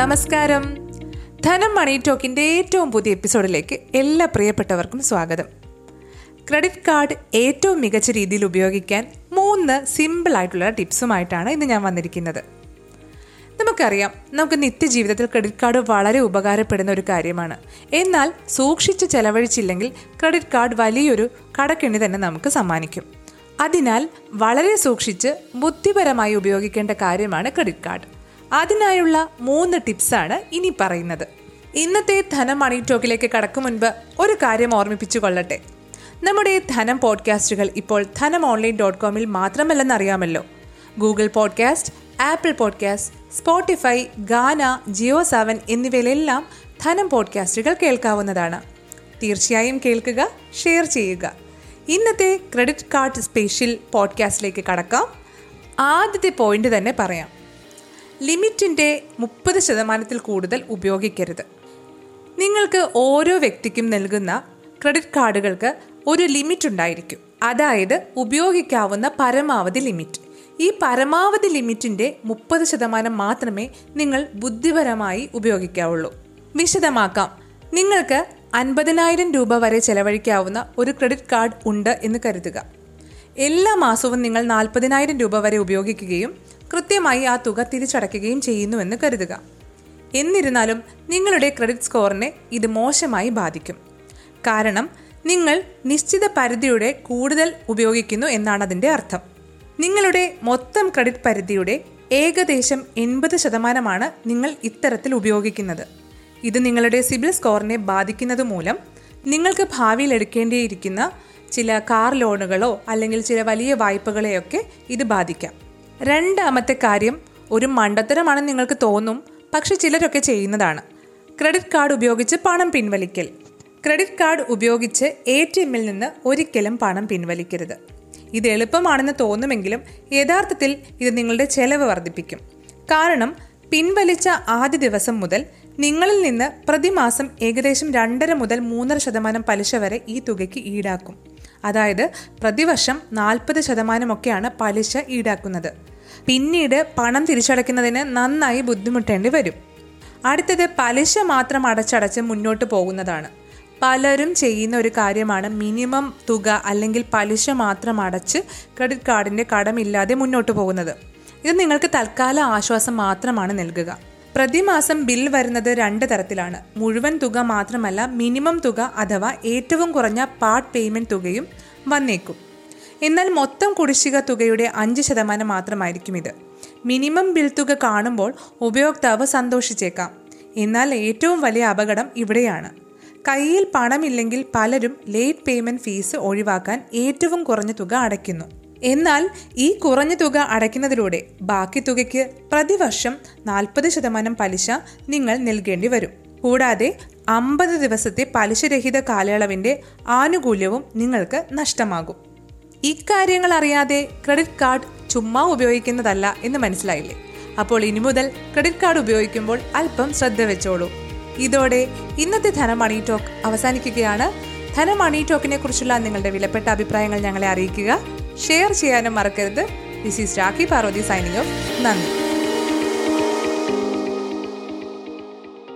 നമസ്കാരം. ധനം മണി ടോക്കിന്റെ ഏറ്റവും പുതിയ എപ്പിസോഡിലേക്ക് എല്ലാ പ്രിയപ്പെട്ടവർക്കും സ്വാഗതം. ക്രെഡിറ്റ് കാർഡ് ഏറ്റവും മികച്ച രീതിയിൽ ഉപയോഗിക്കാൻ മൂന്ന് സിമ്പിൾ ആയിട്ടുള്ള ടിപ്സുമായിട്ടാണ് ഇന്ന് ഞാൻ വന്നിരിക്കുന്നത്. നമുക്കറിയാം നമുക്ക് നിത്യജീവിതത്തിൽ ക്രെഡിറ്റ് കാർഡ് വളരെ ഉപകാരപ്പെടുന്ന ഒരു കാര്യമാണ്. എന്നാൽ സൂക്ഷിച്ച് ചെലവഴിച്ചില്ലെങ്കിൽ ക്രെഡിറ്റ് കാർഡ് വലിയൊരു കടക്കെണി തന്നെ നമുക്ക് സമ്മാനിക്കും. അതിനാൽ വളരെ സൂക്ഷിച്ച് ബുദ്ധിപരമായി ഉപയോഗിക്കേണ്ട കാര്യമാണ് ക്രെഡിറ്റ് കാർഡ്. അതിനായുള്ള മൂന്ന് ടിപ്സാണ് ഇനി പറയുന്നത്. ഇന്നത്തെ ധനം മണി ടോക്കിലേക്ക് കടക്കും മുൻപ് ഒരു കാര്യം ഓർമ്മിപ്പിച്ചു കൊള്ളട്ടെ. നമ്മുടെ ധനം പോഡ്കാസ്റ്റുകൾ ഇപ്പോൾ ധനം ഓൺലൈൻ ഡോട്ട് കോമിൽ മാത്രമല്ലെന്നറിയാമല്ലോ. Google podcast Apple podcast Spotify Gaana Jio Saavn എന്നിവയിലെല്ലാം ധനം പോഡ്കാസ്റ്റുകൾ കേൾക്കാവുന്നതാണ്. തീർച്ചയായും കേൾക്കുക ഷെയർ ചെയ്യുക. ഇന്നത്തെ ക്രെഡിറ്റ് കാർഡ് സ്പെഷ്യൽ പോഡ്കാസ്റ്റിലേക്ക് കടക്കാം. ആദ്യത്തെ പോയിന്റ് തന്നെ പറയാം. ലിമിറ്റിന്റെ മുപ്പത് ശതമാനത്തിൽ കൂടുതൽ ഉപയോഗിക്കരുത്. നിങ്ങൾക്ക് ഓരോ വ്യക്തിക്കും നൽകുന്ന ക്രെഡിറ്റ് കാർഡുകൾക്ക് ഒരു ലിമിറ്റ് ഉണ്ടായിരിക്കും. അതായത് ഉപയോഗിക്കാവുന്ന പരമാവധി ലിമിറ്റ്. ഈ പരമാവധി ലിമിറ്റിന്റെ മുപ്പത് ശതമാനം മാത്രമേ നിങ്ങൾ ബുദ്ധിപരമായി ഉപയോഗിക്കാവുള്ളൂ. വിശദമാക്കാം. നിങ്ങൾക്ക് അൻപതിനായിരം രൂപ വരെ ചെലവഴിക്കാവുന്ന ഒരു ക്രെഡിറ്റ് കാർഡ് ഉണ്ട് എന്ന് കരുതുക. എല്ലാ മാസവും നിങ്ങൾ നാൽപ്പതിനായിരം രൂപ വരെ ഉപയോഗിക്കുകയും കൃത്യമായി ആ തുക തിരിച്ചടയ്ക്കുകയും ചെയ്യുന്നുവെന്ന് കരുതുക. എന്നിരുന്നാലും നിങ്ങളുടെ ക്രെഡിറ്റ് സ്കോറിനെ ഇത് മോശമായി ബാധിക്കും. കാരണം നിങ്ങൾ നിശ്ചിത പരിധിയുടെ കൂടുതൽ ഉപയോഗിക്കുന്നു എന്നാണ് അതിന്റെ അർത്ഥം. നിങ്ങളുടെ മൊത്തം ക്രെഡിറ്റ് പരിധിയുടെ ഏകദേശം എൺപത് ശതമാനമാണ് നിങ്ങൾ ഇത്തരത്തിൽ ഉപയോഗിക്കുന്നത്. ഇത് നിങ്ങളുടെ സിബിൽ സ്കോറിനെ ബാധിക്കുന്നത് മൂലം നിങ്ങൾക്ക് ഭാവിയിൽ എടുക്കേണ്ടിയിരിക്കുന്ന ചില കാർ ലോണുകളോ അല്ലെങ്കിൽ ചില വലിയ വായ്പകളെയൊക്കെ ഇത് ബാധിക്കാം. രണ്ടാമത്തെ കാര്യം ഒരു മണ്ടത്തരമാണെന്ന് നിങ്ങൾക്ക് തോന്നും പക്ഷെ ചിലരൊക്കെ ചെയ്യുന്നതാണ്. ക്രെഡിറ്റ് കാർഡ് ഉപയോഗിച്ച് പണം പിൻവലിക്കൽ. ക്രെഡിറ്റ് കാർഡ് ഉപയോഗിച്ച് എ ടി എമ്മിൽ നിന്ന് ഒരിക്കലും പണം പിൻവലിക്കരുത്. ഇത് എളുപ്പമാണെന്ന് തോന്നുമെങ്കിലും യഥാർത്ഥത്തിൽ ഇത് നിങ്ങളുടെ ചെലവ് വർദ്ധിപ്പിക്കും. കാരണം പിൻവലിച്ച ആദ്യ ദിവസം മുതൽ നിങ്ങളിൽ നിന്ന് പ്രതിമാസം ഏകദേശം രണ്ടര മുതൽ മൂന്നര ശതമാനം പലിശ വരെ ഈ തുകയ്ക്ക് ഈടാക്കും. അതായത് പ്രതിവർഷം നാൽപ്പത് ശതമാനമൊക്കെയാണ് പലിശ ഈടാക്കുന്നത്. പിന്നീട് പണം തിരിച്ചടയ്ക്കുന്നതിന് നന്നായി ബുദ്ധിമുട്ടേണ്ടി വരും. അടുത്തത് പലിശ മാത്രം അടച്ചടച്ച് മുന്നോട്ട് പോകുന്നതാണ്. പലരും ചെയ്യുന്ന ഒരു കാര്യമാണ് മിനിമം തുക അല്ലെങ്കിൽ പലിശ മാത്രം അടച്ച് ക്രെഡിറ്റ് കാർഡിന്റെ കടമില്ലാതെ മുന്നോട്ട് പോകുന്നത്. ഇത് നിങ്ങൾക്ക് തൽക്കാല ആശ്വാസം മാത്രമാണ് നൽകുക. പ്രതിമാസം ബിൽ വരുന്നത് രണ്ട് തരത്തിലാണ്. മുഴുവൻ തുക മാത്രമല്ല മിനിമം തുക അഥവാ ഏറ്റവും കുറഞ്ഞ പാർട്ട് പേയ്മെന്റ് തുകയും വന്നേക്കും. എന്നാൽ മൊത്തം കുടിശ്ശിക തുകയുടെ അഞ്ച് ശതമാനം മാത്രമായിരിക്കും ഇത്. മിനിമം ബിൽ തുക കാണുമ്പോൾ ഉപയോക്താവ് സന്തോഷിച്ചേക്കാം. എന്നാൽ ഏറ്റവും വലിയ അപകടം ഇവിടെയാണ്. കയ്യിൽ പണമില്ലെങ്കിൽ പലരും ലേറ്റ് പേയ്മെന്റ് ഫീസ് ഒഴിവാക്കാൻ ഏറ്റവും കുറഞ്ഞ തുക അടയ്ക്കുന്നു. എന്നാൽ ഈ കുറഞ്ഞ തുക അടയ്ക്കുന്നതിലൂടെ ബാക്കി തുകയ്ക്ക് പ്രതിവർഷം നാൽപ്പത് ശതമാനം പലിശ നിങ്ങൾ നൽകേണ്ടി വരും. കൂടാതെ അമ്പത് ദിവസത്തെ പലിശരഹിത കാലയളവിന്റെ ആനുകൂല്യവും നിങ്ങൾക്ക് നഷ്ടമാകും. ഇക്കാര്യങ്ങൾ അറിയാതെ ക്രെഡിറ്റ് കാർഡ് ചുമ്മാ ഉപയോഗിക്കുന്നതല്ല എന്ന് മനസ്സിലായില്ലേ? അപ്പോൾ ഇനി മുതൽ ക്രെഡിറ്റ് കാർഡ് ഉപയോഗിക്കുമ്പോൾ അല്പം ശ്രദ്ധ വെച്ചോളൂ. ഇതോടെ ഇന്നത്തെ ധനമണി ടോക്ക് അവസാനിക്കുകയാണ്. ധനമണി ടോക്കിനെ കുറിച്ചുള്ള നിങ്ങളുടെ വിലപ്പെട്ട അഭിപ്രായങ്ങൾ ഞങ്ങളെ അറിയിക്കുക. ഷെയർ ചെയ്യാനും മറക്കരുത്. This is Rakhi Parvathi signing off നന്ദി.